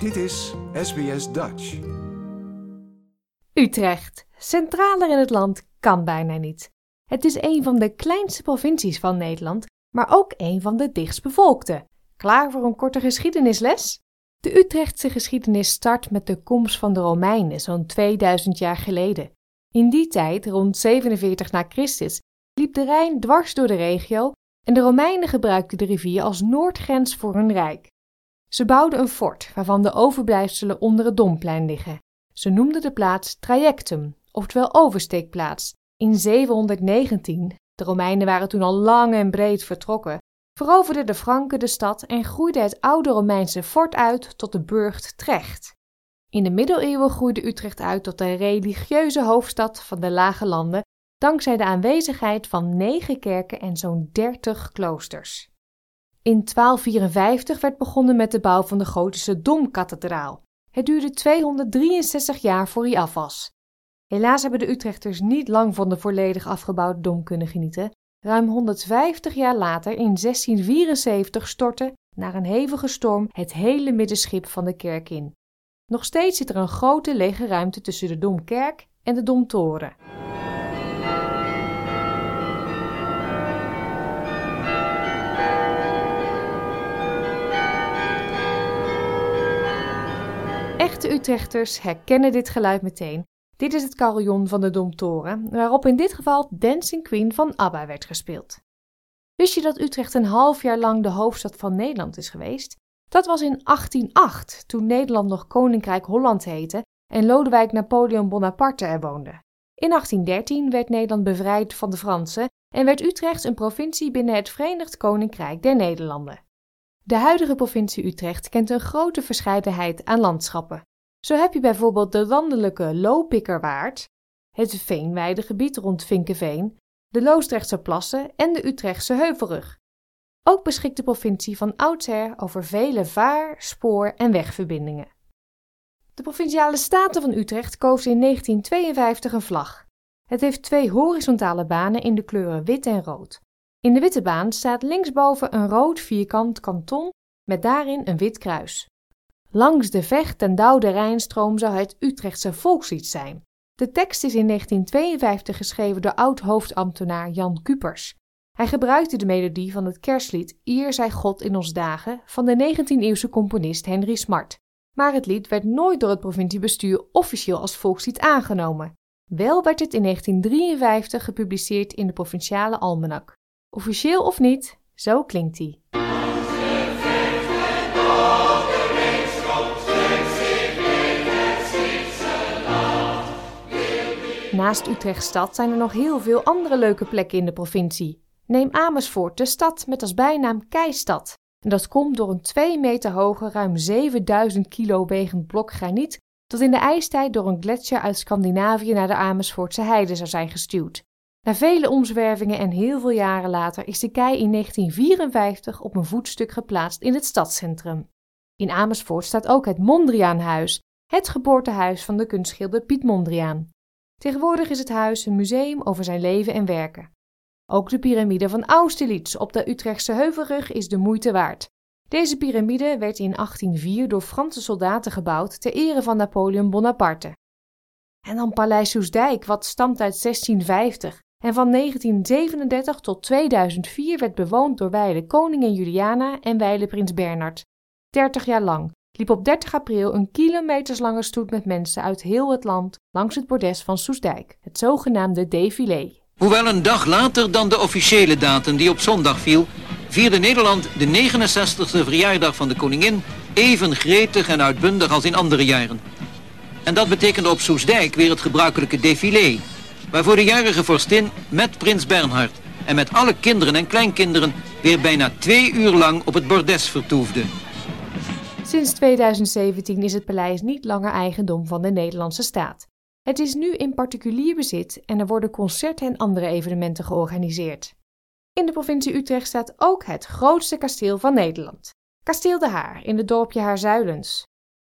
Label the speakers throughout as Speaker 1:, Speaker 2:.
Speaker 1: Dit is SBS Dutch.
Speaker 2: Utrecht, centraler in het land, kan bijna niet. Het is een van de kleinste provincies van Nederland, maar ook een van de dichtstbevolkte. Klaar voor een korte geschiedenisles? De Utrechtse geschiedenis start met de komst van de Romeinen zo'n 2000 jaar geleden. In die tijd, rond 47 na Christus, liep de Rijn dwars door de regio en de Romeinen gebruikten de rivier als noordgrens voor hun rijk. Ze bouwden een fort waarvan de overblijfselen onder het Domplein liggen. Ze noemden de plaats Trajectum, oftewel oversteekplaats. In 719, de Romeinen waren toen al lang en breed vertrokken, veroverden de Franken de stad en groeide het oude Romeinse fort uit tot de burcht Trecht. In de middeleeuwen groeide Utrecht uit tot de religieuze hoofdstad van de Lage Landen, dankzij de aanwezigheid van negen kerken en zo'n dertig kloosters. In 1254 werd begonnen met de bouw van de gotische Domkathedraal. Het duurde 263 jaar voor hij af was. Helaas hebben de Utrechters niet lang van de volledig afgebouwde dom kunnen genieten. Ruim 150 jaar later, in 1674, stortte, na een hevige storm, het hele middenschip van de kerk in. Nog steeds zit er een grote lege ruimte tussen de Domkerk en de Domtoren. Echte Utrechters herkennen dit geluid meteen. Dit is het carillon van de Domtoren, waarop in dit geval Dancing Queen van ABBA werd gespeeld. Wist je dat Utrecht een half jaar lang de hoofdstad van Nederland is geweest? Dat was in 1808, toen Nederland nog Koninkrijk Holland heette en Lodewijk Napoleon Bonaparte er woonde. In 1813 werd Nederland bevrijd van de Fransen en werd Utrecht een provincie binnen het Verenigd Koninkrijk der Nederlanden. De huidige provincie Utrecht kent een grote verscheidenheid aan landschappen. Zo heb je bijvoorbeeld de landelijke Lopikkerwaard, het veenweidegebied rond Vinkeveen, de Loosdrechtse plassen en de Utrechtse Heuvelrug. Ook beschikt de provincie van oudsher over vele vaar-, spoor- en wegverbindingen. De Provinciale Staten van Utrecht koos in 1952 een vlag. Het heeft twee horizontale banen in de kleuren wit en rood. In de witte baan staat linksboven een rood vierkant kanton met daarin een wit kruis. Langs de Vecht en Douwde Rijnstroom zou het Utrechtse volkslied zijn. De tekst is in 1952 geschreven door oud-hoofdambtenaar Jan Kupers. Hij gebruikte de melodie van het kerstlied Eer zij God in ons dagen van de 19e-eeuwse componist Henry Smart. Maar het lied werd nooit door het provinciebestuur officieel als volkslied aangenomen. Wel werd het in 1953 gepubliceerd in de provinciale almanak. Officieel of niet, zo klinkt hij. Naast Utrechtstad zijn er nog heel veel andere leuke plekken in de provincie. Neem Amersfoort, de stad met als bijnaam Keistad. En dat komt door een 2 meter hoge, ruim 7000 kilo wegend blok graniet dat in de ijstijd door een gletsjer uit Scandinavië naar de Amersfoortse heide zou zijn gestuwd. Na vele omzwervingen en heel veel jaren later is de kei in 1954 op een voetstuk geplaatst in het stadscentrum. In Amersfoort staat ook het Mondriaanhuis, het geboortehuis van de kunstschilder Piet Mondriaan. Tegenwoordig is het huis een museum over zijn leven en werken. Ook de piramide van Austerlitz op de Utrechtse Heuvelrug is de moeite waard. Deze piramide werd in 1804 door Franse soldaten gebouwd ter ere van Napoleon Bonaparte. En dan Paleis Soesdijk, wat stamt uit 1650 en van 1937 tot 2004 werd bewoond door wijle koningin Juliana en wijle prins Bernard. 30 jaar lang liep op 30 april een kilometerslange stoet met mensen uit heel het land langs het bordes van Soesdijk, het zogenaamde défilé.
Speaker 3: Hoewel een dag later dan de officiële datum die op zondag viel, vierde Nederland de 69ste verjaardag van de koningin even gretig en uitbundig als in andere jaren. En dat betekende op Soesdijk weer het gebruikelijke défilé, waarvoor de jarige vorstin met prins Bernhard en met alle kinderen en kleinkinderen weer bijna twee uur lang op het bordes vertoefde.
Speaker 2: Sinds 2017 is het paleis niet langer eigendom van de Nederlandse staat. Het is nu in particulier bezit en er worden concerten en andere evenementen georganiseerd. In de provincie Utrecht staat ook het grootste kasteel van Nederland. Kasteel de Haar in het dorpje Haarzuilens.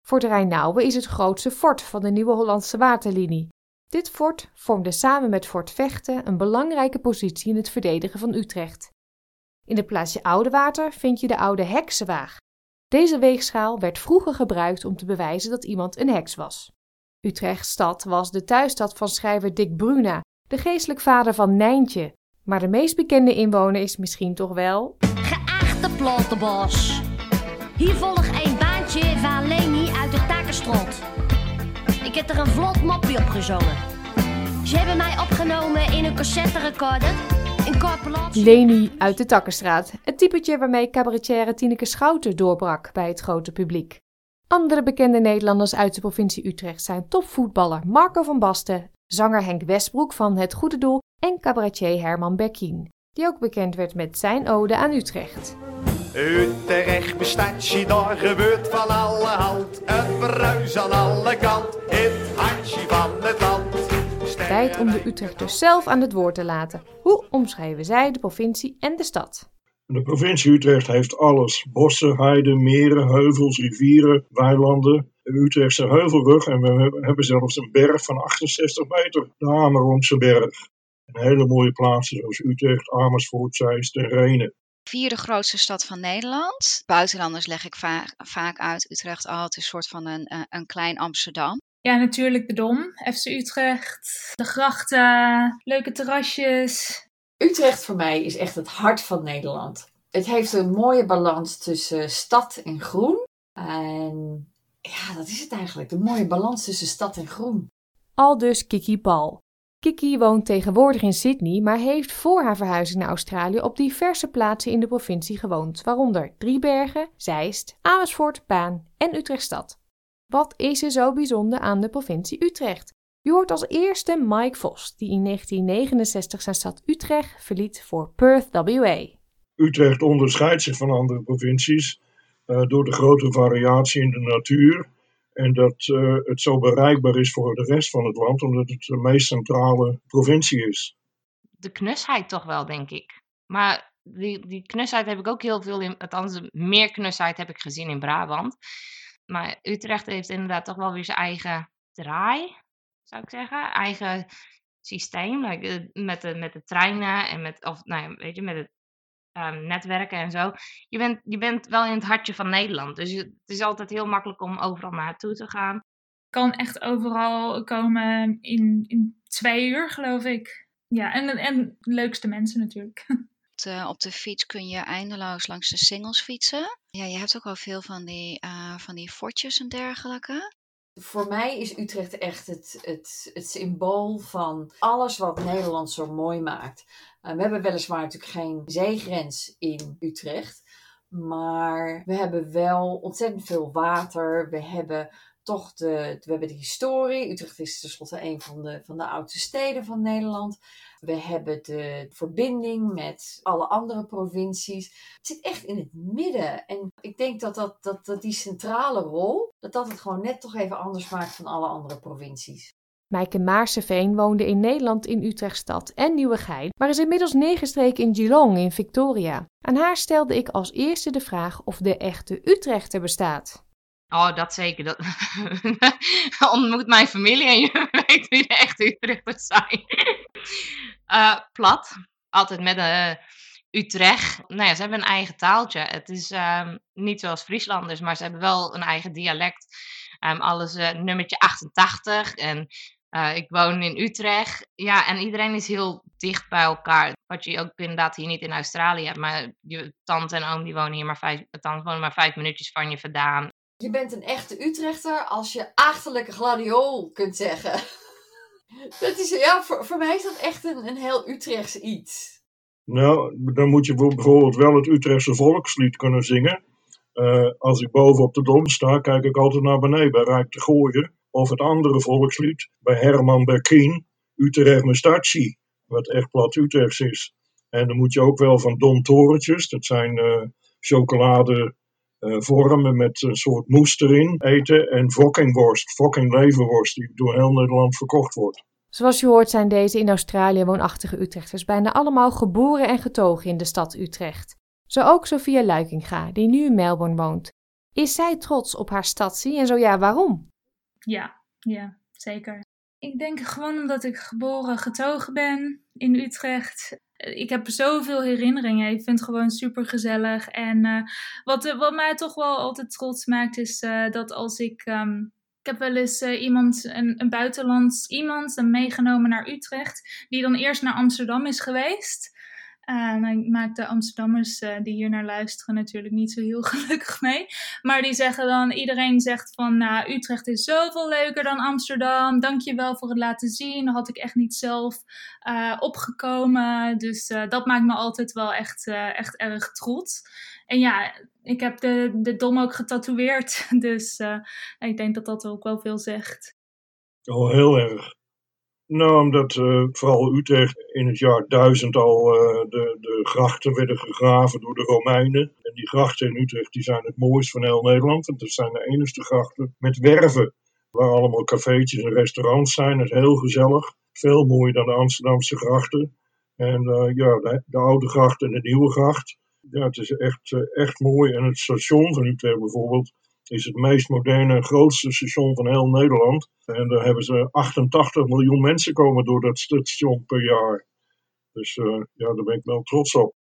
Speaker 2: Fort Rijnauwe is het grootste fort van de Nieuwe Hollandse Waterlinie. Dit fort vormde samen met Fort Vechten een belangrijke positie in het verdedigen van Utrecht. In het plaatsje Oudewater vind je de oude Heksenwaag. Deze weegschaal werd vroeger gebruikt om te bewijzen dat iemand een heks was. Utrecht stad was de thuisstad van schrijver Dick Bruna, de geestelijk vader van Nijntje. Maar de meest bekende inwoner is misschien toch wel...
Speaker 4: Geachte plantenbos. Hier volg een baantje van Leni uit de Takenstrot. Ik heb er een vlot mopje op gezongen. Ze hebben mij opgenomen in een cassette recorder. Een.
Speaker 2: Leni uit de Takkenstraat, het typetje waarmee cabaretière Tineke Schouten doorbrak bij het grote publiek. Andere bekende Nederlanders uit de provincie Utrecht zijn topvoetballer Marco van Basten, zanger Henk Westbroek van Het Goede Doel en cabaretier Herman Berkien, die ook bekend werd met zijn ode aan Utrecht.
Speaker 5: Utrecht bestaat, daar gebeurt van alle hand. Het bruis aan alle kant, het hartje van het land.
Speaker 2: Tijd om de Utrechters zelf aan het woord te laten. Hoe omschrijven zij de provincie en de stad?
Speaker 6: De provincie Utrecht heeft alles. Bossen, heiden, meren, heuvels, rivieren, weilanden. De Utrechtse heuvelrug en we hebben zelfs een berg van 68 meter, de Amerongse berg. En hele mooie plaatsen zoals Utrecht, Amersfoort, Zeist en Renen.
Speaker 7: vierde grootste stad van Nederland. Buitenlanders leg ik va- vaak uit Utrecht altijd een soort van een, eh, een klein Amsterdam.
Speaker 8: Ja, natuurlijk de Dom, FC Utrecht, de grachten, leuke terrasjes.
Speaker 9: Utrecht voor mij is echt het hart van Nederland. Het heeft een mooie balans tussen stad en groen. En ja, dat is het eigenlijk. De mooie balans tussen stad en groen.
Speaker 2: Al dus Kiki Paul. Kiki woont tegenwoordig in Sydney, maar heeft voor haar verhuizing naar Australië op diverse plaatsen in de provincie gewoond, waaronder Driebergen, Zeist, Amersfoort, Baan en Utrechtstad. Wat is er zo bijzonder aan de provincie Utrecht? Je hoort als eerste Mike Vos, die in 1969 zijn stad Utrecht verliet voor Perth WA.
Speaker 6: Utrecht onderscheidt zich van andere provincies eh, door de grote variatie in de natuur. En dat eh, het zo bereikbaar is voor de rest van het land, omdat het de meest centrale provincie is.
Speaker 10: de knusheid toch wel, denk ik. Maar die, die knusheid heb ik ook heel veel in, althans meer knusheid heb ik gezien in Brabant. Maar Utrecht heeft inderdaad toch wel weer zijn eigen draai, zou ik zeggen. Eigen systeem, like, eh, met, de, met de treinen en met, of, nou ja, weet je, met het ehm, netwerken en zo. Je bent, je bent wel in het hartje van Nederland. Dus het is altijd heel makkelijk om overal naartoe te gaan.
Speaker 8: Kan echt overal komen in, in twee uur, geloof ik. Ja, en, en de leukste mensen natuurlijk.
Speaker 7: Op de, op de fiets kun je eindeloos langs de singles fietsen. Ja, je hebt ook wel veel van die, eh, van die fortjes en dergelijke.
Speaker 9: Voor mij is Utrecht echt het, het, het symbool van alles wat Nederland zo mooi maakt. Eh, we hebben weliswaar natuurlijk geen zeegrens in Utrecht. Maar we hebben wel ontzettend veel water. We hebben toch de, we hebben de historie. Utrecht is tenslotte een van de, van de oudste steden van Nederland. We hebben de verbinding met alle andere provincies. Het zit echt in het midden. En ik denk dat, dat, dat, dat die centrale rol, dat dat het gewoon net toch even anders maakt van alle andere provincies.
Speaker 2: Maaike Maarseveen woonde in Nederland in Utrechtstad en Nieuwegein, maar is inmiddels neergestreken in Geelong in Victoria. Aan haar stelde ik als eerste de vraag of de echte Utrechter bestaat.
Speaker 10: Oh, dat zeker. Dat... Ontmoet mijn familie en je weet wie de echte Utrechters zijn. Eh, plat. Altijd met een Utrecht. Nou ja, ze hebben een eigen taaltje. Het is ehm, niet zoals Frieslanders, maar ze hebben wel een eigen dialect. Ehm, alles eh, nummertje 88 en eh, ik woon in Utrecht. Ja, en iedereen is heel dicht bij elkaar. Wat je ook inderdaad hier niet in Australië hebt. Maar je tante en oom die wonen hier maar vijf, tante wonen maar vijf minuutjes van je vandaan.
Speaker 9: Je bent een echte Utrechter als je achterlijke gladiool kunt zeggen. Dat is, ja, voor, mij is dat echt een, een heel Utrechts iets.
Speaker 6: Nou, dan moet je bijvoorbeeld wel het Utrechtse volkslied kunnen zingen. Eh, als ik boven op de dom sta, kijk ik altijd naar beneden bij Rijk de. Of het andere volkslied bij Herman Berkien, Utrecht Mestatie, wat echt plat Utrechts is. En dan moet je ook wel van Dom Torentjes, dat zijn eh chocolade vormen met een soort moes erin, eten. En fokkingworst, fokking leverworst, die door heel Nederland verkocht wordt.
Speaker 2: Zoals je hoort zijn deze in Australië woonachtige Utrechters bijna allemaal geboren en getogen in de stad Utrecht. Zo ook Sophia Luikinga, die nu in Melbourne woont. Is zij trots op haar stadsie en zo ja, waarom?
Speaker 8: Ja, ja, zeker. Ik denk gewoon omdat ik geboren getogen ben in Utrecht. Ik heb zoveel herinneringen. Ik vind het gewoon super gezellig. En uh, wat, wat mij toch wel altijd trots maakt, is uh, dat als ik. Um, ik heb wel eens iemand, een buitenlands iemand, meegenomen naar Utrecht, die dan eerst naar Amsterdam is geweest. Uh, nou, maakt de Amsterdammers uh, die hier naar luisteren natuurlijk niet zo heel gelukkig mee. Maar die zeggen dan, iedereen zegt van, nou, Utrecht is zoveel leuker dan Amsterdam. Dankjewel voor het laten zien. Dat had ik echt niet zelf uh, opgekomen. Dus dat maakt me altijd wel echt, echt erg trots. En ja, ik heb de, de dom ook getatoeëerd. Dus ik denk dat dat ook wel veel zegt.
Speaker 6: Oh, heel erg. Nou, omdat uh, vooral Utrecht in het jaar 1000 al uh, de, de grachten werden gegraven door de Romeinen. En die grachten in Utrecht die zijn het mooist van heel Nederland. Want dat zijn de enige grachten met werven. Waar allemaal cafeetjes en restaurants zijn. Het is heel gezellig. Veel mooier dan de Amsterdamse grachten. En uh, ja, de, de, oude gracht en de nieuwe gracht. Ja, het is echt, echt mooi. En het station van Utrecht bijvoorbeeld is het meest moderne grootste station van heel Nederland. En daar hebben ze 88 miljoen mensen komen door dat station per jaar. Dus uh, ja, daar ben ik wel trots op.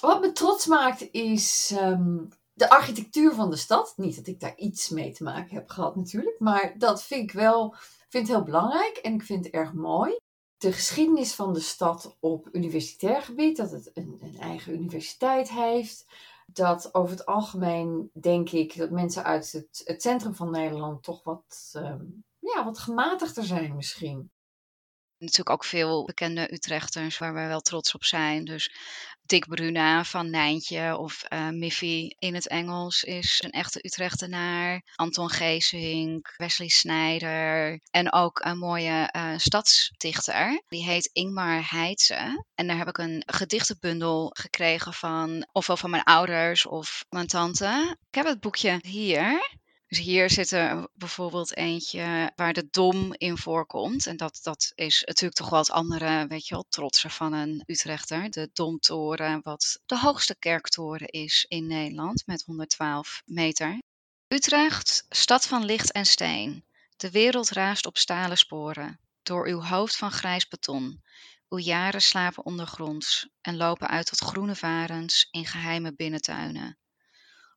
Speaker 9: Wat me trots maakt is um, de architectuur van de stad. Niet dat ik daar iets mee te maken heb gehad natuurlijk, maar dat vind ik wel vind heel belangrijk en ik vind het erg mooi. De geschiedenis van de stad op universitair gebied, dat het een, een eigen universiteit heeft dat over het algemeen denk ik dat mensen uit het, centrum van Nederland toch wat, um, ja, wat gematigder zijn misschien.
Speaker 7: Natuurlijk ook veel bekende Utrechters waar wij wel trots op zijn. Dus Dick Bruna van Nijntje of uh, Miffy in het Engels is een echte Utrechtenaar. Anton Geesink, Wesley Snijder en ook een mooie uh, stadsdichter. Die heet Ingmar Heitse. En daar heb ik een gedichtenbundel gekregen van ofwel van mijn ouders of mijn tante. Ik heb het boekje hier. Dus hier zit er bijvoorbeeld eentje waar de dom in voorkomt. En dat, dat is natuurlijk toch wel het andere, weet je wel, trotser van een Utrechter. De Domtoren, wat de hoogste kerktoren is in Nederland met 112 meter. Utrecht, stad van licht en steen. De wereld raast op stalen sporen. Door uw hoofd van grijs beton. Uw jaren slapen ondergronds en lopen uit tot groene varens in geheime binnentuinen.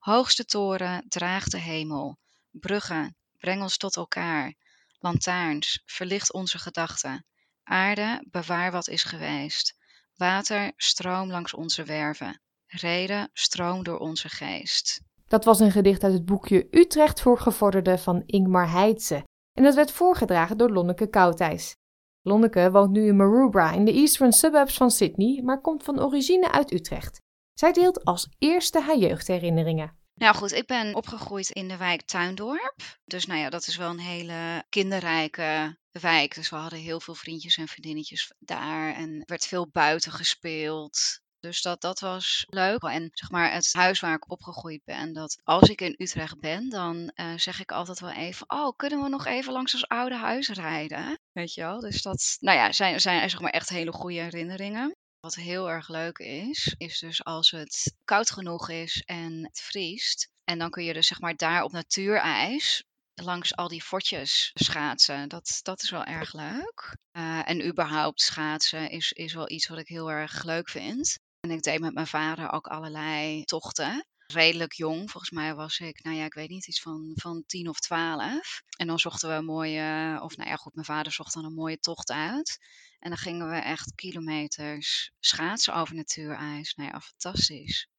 Speaker 7: Hoogste toren, draag de hemel. Bruggen, breng ons tot elkaar. Lantaarns, verlicht onze gedachten. Aarde, bewaar wat is geweest. Water, stroom langs onze werven. Reden, stroom door onze geest.
Speaker 2: Dat was een gedicht uit het boekje Utrecht voor gevorderden van Ingmar Heitse. En dat werd voorgedragen door Lonneke Koudijs. Lonneke woont nu in Maroubra in de eastern suburbs van Sydney, maar komt van origine uit Utrecht. Zij deelt als eerste haar jeugdherinneringen.
Speaker 7: Nou goed, ik ben opgegroeid in de wijk Tuindorp. Dus nou ja, dat is wel een hele kinderrijke wijk. Dus we hadden heel veel vriendjes en vriendinnetjes daar. En er werd veel buiten gespeeld. Dus dat, dat was leuk. En zeg maar het huis waar ik opgegroeid ben, dat als ik in Utrecht ben, dan uh, zeg ik altijd wel even, oh, kunnen we nog even langs ons oude huis rijden? Weet je wel? Dus dat, nou ja, zijn, zijn zeg maar echt hele goede herinneringen. Wat heel erg leuk is, is dus als het koud genoeg is en het vriest. En dan kun je dus zeg maar daar op natuurijs langs al die fortjes schaatsen. Dat, dat is wel erg leuk. Uh, en überhaupt schaatsen is, is wel iets wat ik heel erg leuk vind. En ik deed met mijn vader ook allerlei tochten. Redelijk jong, volgens mij was ik, nou ja, ik weet niet, iets van, van tien of twaalf. En dan zochten we een mooie, of nou ja, goed, mijn vader zocht dan een mooie tocht uit. En dan gingen we echt kilometers schaatsen over natuurijs. Nou ja, fantastisch.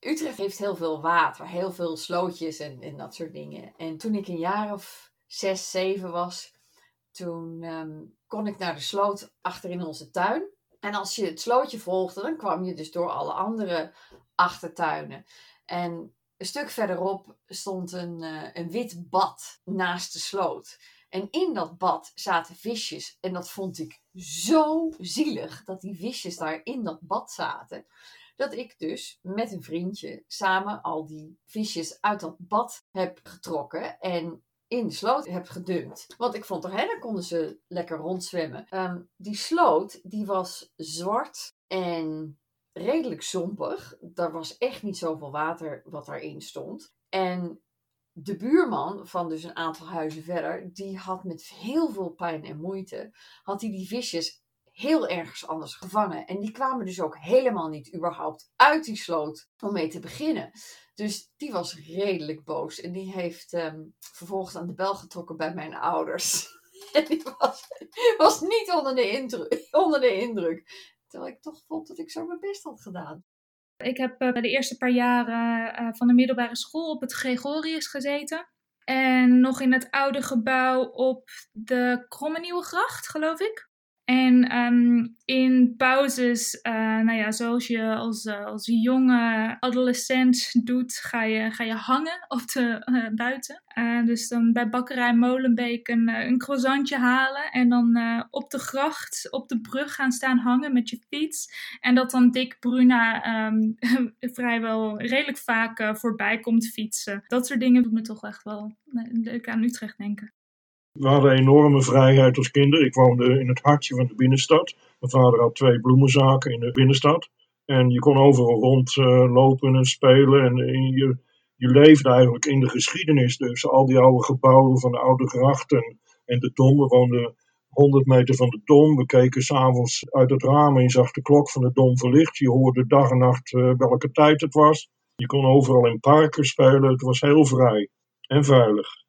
Speaker 9: Utrecht heeft heel veel water, heel veel slootjes en, en dat soort dingen. En toen ik een jaar of zes, zeven was, toen ehm, kon ik naar de sloot achter in onze tuin. En als je het slootje volgde, dan kwam je dus door alle andere achtertuinen. En een stuk verderop stond een, uh, een wit bad naast de sloot. En in dat bad zaten visjes. En dat vond ik zo zielig dat die visjes daar in dat bad zaten. Dat ik dus met een vriendje samen al die visjes uit dat bad heb getrokken. En in de sloot heb gedumpt. Want ik vond er, hè, dan konden ze lekker rondzwemmen. Um, die sloot, die was zwart en redelijk zompig. Er was echt niet zoveel water wat daarin stond. En de buurman van dus een aantal huizen verder, die had met heel veel pijn en moeite, had hij die visjes heel ergens anders gevangen. En die kwamen dus ook helemaal niet überhaupt uit die sloot om mee te beginnen. Dus die was redelijk boos en die heeft ehm, vervolgens aan de bel getrokken bij mijn ouders. En die was, was niet onder de, onder de indruk. Terwijl ik toch vond dat ik zo mijn best had gedaan.
Speaker 8: Ik heb uh, de eerste paar jaren uh, van de middelbare school op het Gregorius gezeten. En nog in het oude gebouw op de Kromme Gracht, geloof ik. En um, in pauzes, uh, nou ja, zoals je als, uh, als jonge adolescent doet, ga je, ga je hangen op de uh, buiten. dus dan bij bakkerij Molenbeek een, een croissantje halen en dan op de gracht, op de brug gaan staan hangen met je fiets. En dat dan Dick Bruna um, vrijwel redelijk vaak voorbij komt fietsen. Dat soort dingen doet me toch echt wel leuk aan Utrecht denken.
Speaker 6: We hadden enorme vrijheid als kinderen. Ik woonde in het hartje van de binnenstad. Mijn vader had twee bloemenzaken in de binnenstad. En je kon overal rondlopen uh, en spelen. En, je, je leefde eigenlijk in de geschiedenis. Dus al die oude gebouwen van de oude grachten en de Dom. We woonden 100 meter van de Dom. We keken s'avonds uit het raam en zag de klok van de Dom verlicht. Je hoorde dag en nacht uh, welke tijd het was. Je kon overal in parken spelen. Het was heel vrij en veilig.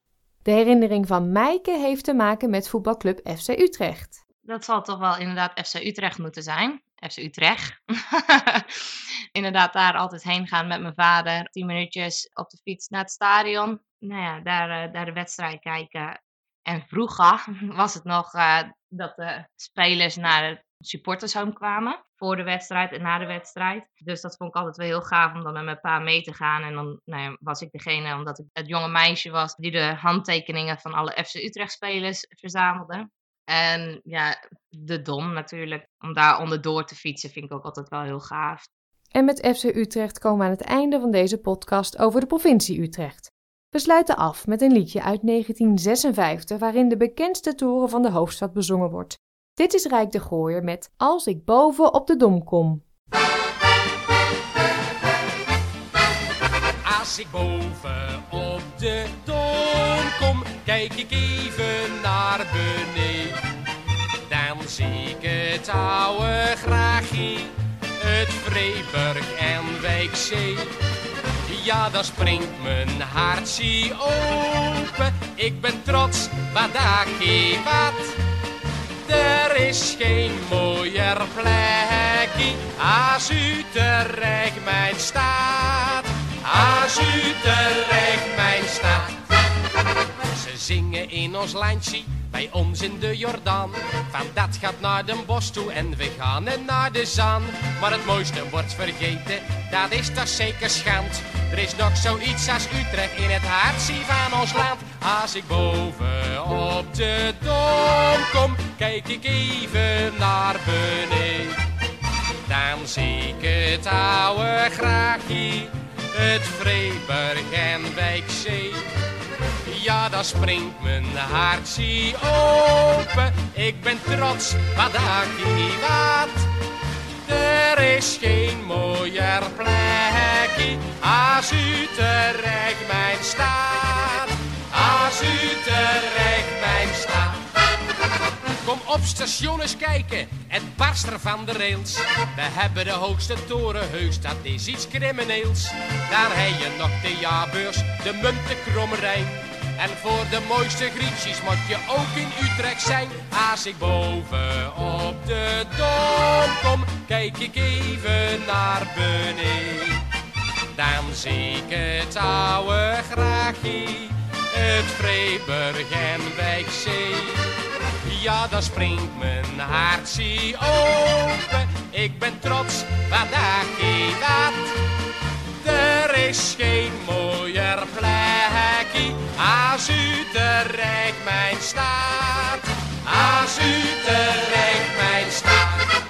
Speaker 2: De herinnering van Mijke heeft te maken met voetbalclub FC Utrecht.
Speaker 10: Dat zal toch wel inderdaad FC Utrecht moeten zijn. FC Utrecht. inderdaad daar altijd heen gaan met mijn vader. Tien minuutjes op de fiets naar het stadion. Nou ja, daar, daar de wedstrijd kijken. En vroeger was het nog uh, dat de spelers naar het supportershome kwamen. Voor de wedstrijd en na de wedstrijd. Dus dat vond ik altijd wel heel gaaf om dan met mijn pa mee te gaan. En dan nou ja, was ik degene, omdat ik het jonge meisje was, die de handtekeningen van alle FC Utrecht spelers verzamelde. En ja, de Dom natuurlijk. Om daar onderdoor te fietsen vind ik ook altijd wel heel gaaf.
Speaker 2: En met FC Utrecht komen we aan het einde van deze podcast over de provincie Utrecht. We sluiten af met een liedje uit 1956 waarin de bekendste toren van de hoofdstad bezongen wordt. Dit is Rijk de Gooier met Als ik boven op de dom kom.
Speaker 11: Als ik boven op de dom kom, kijk ik even naar beneden. Dan zie ik het oude graagje, het Vreeburg en Wijkzee. Ja, dan springt mijn hartje open. Ik ben trots, wat daar wat. Er is geen mooier plekje als Utrecht mijn staat. Als Utrecht mijn staat. Ze zingen in ons landje, bij ons in de Jordaan. Van dat gaat naar de bos toe en we gaan naar de zaan. Maar het mooiste wordt vergeten, dat is toch zeker schand. Er is nog zoiets als Utrecht in het hartje van ons land. Als ik boven op de dom kom, kijk ik even naar beneden. Dan zie ik het oude graagje, het Vreeburg en Wijkzee. Ja, dan springt mijn hartje open. Ik ben trots, wat ik wat. Er is geen mooier plekje als Utrecht mijn staat. Als Utrecht mijn staat. Kom op station eens kijken, het barst er van de rails. We hebben de hoogste toren heus, dat is iets crimineels. Daar heb je nog de jaarbeurs, de munt, de kromme Rijn. En voor de mooiste grietjes moet je ook in Utrecht zijn. Als ik boven op de dom kom, kijk ik even naar beneden. Dan zie ik het oude graagje, het Vreeburg en Wijkzee. Ja, dan springt mijn hartje open. Ik ben trots, wat daar Utrecht mijn staat. Utrecht mijn staat.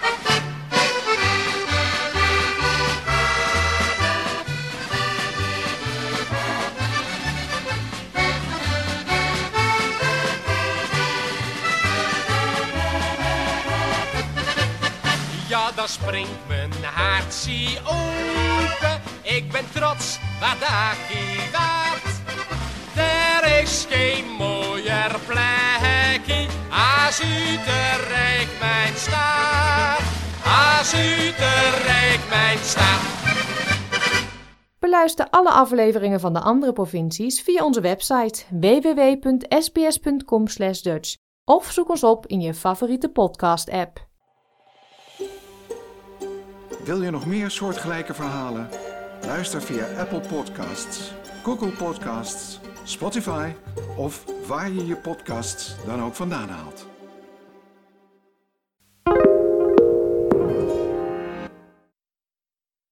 Speaker 11: Ja, dan springt mijn hartje open. Ik ben trots, wat daar. Is geen mooier plekje als Utrecht mijn stad. Als Utrecht mijn stad.
Speaker 2: Beluister alle afleveringen van de andere provincies via onze website www.sbs.com/dutch of zoek ons op in je favoriete podcast-app.
Speaker 1: Wil je nog meer soortgelijke verhalen? Luister via Apple Podcasts, Google Podcasts, Spotify of waar je je podcasts dan ook vandaan haalt.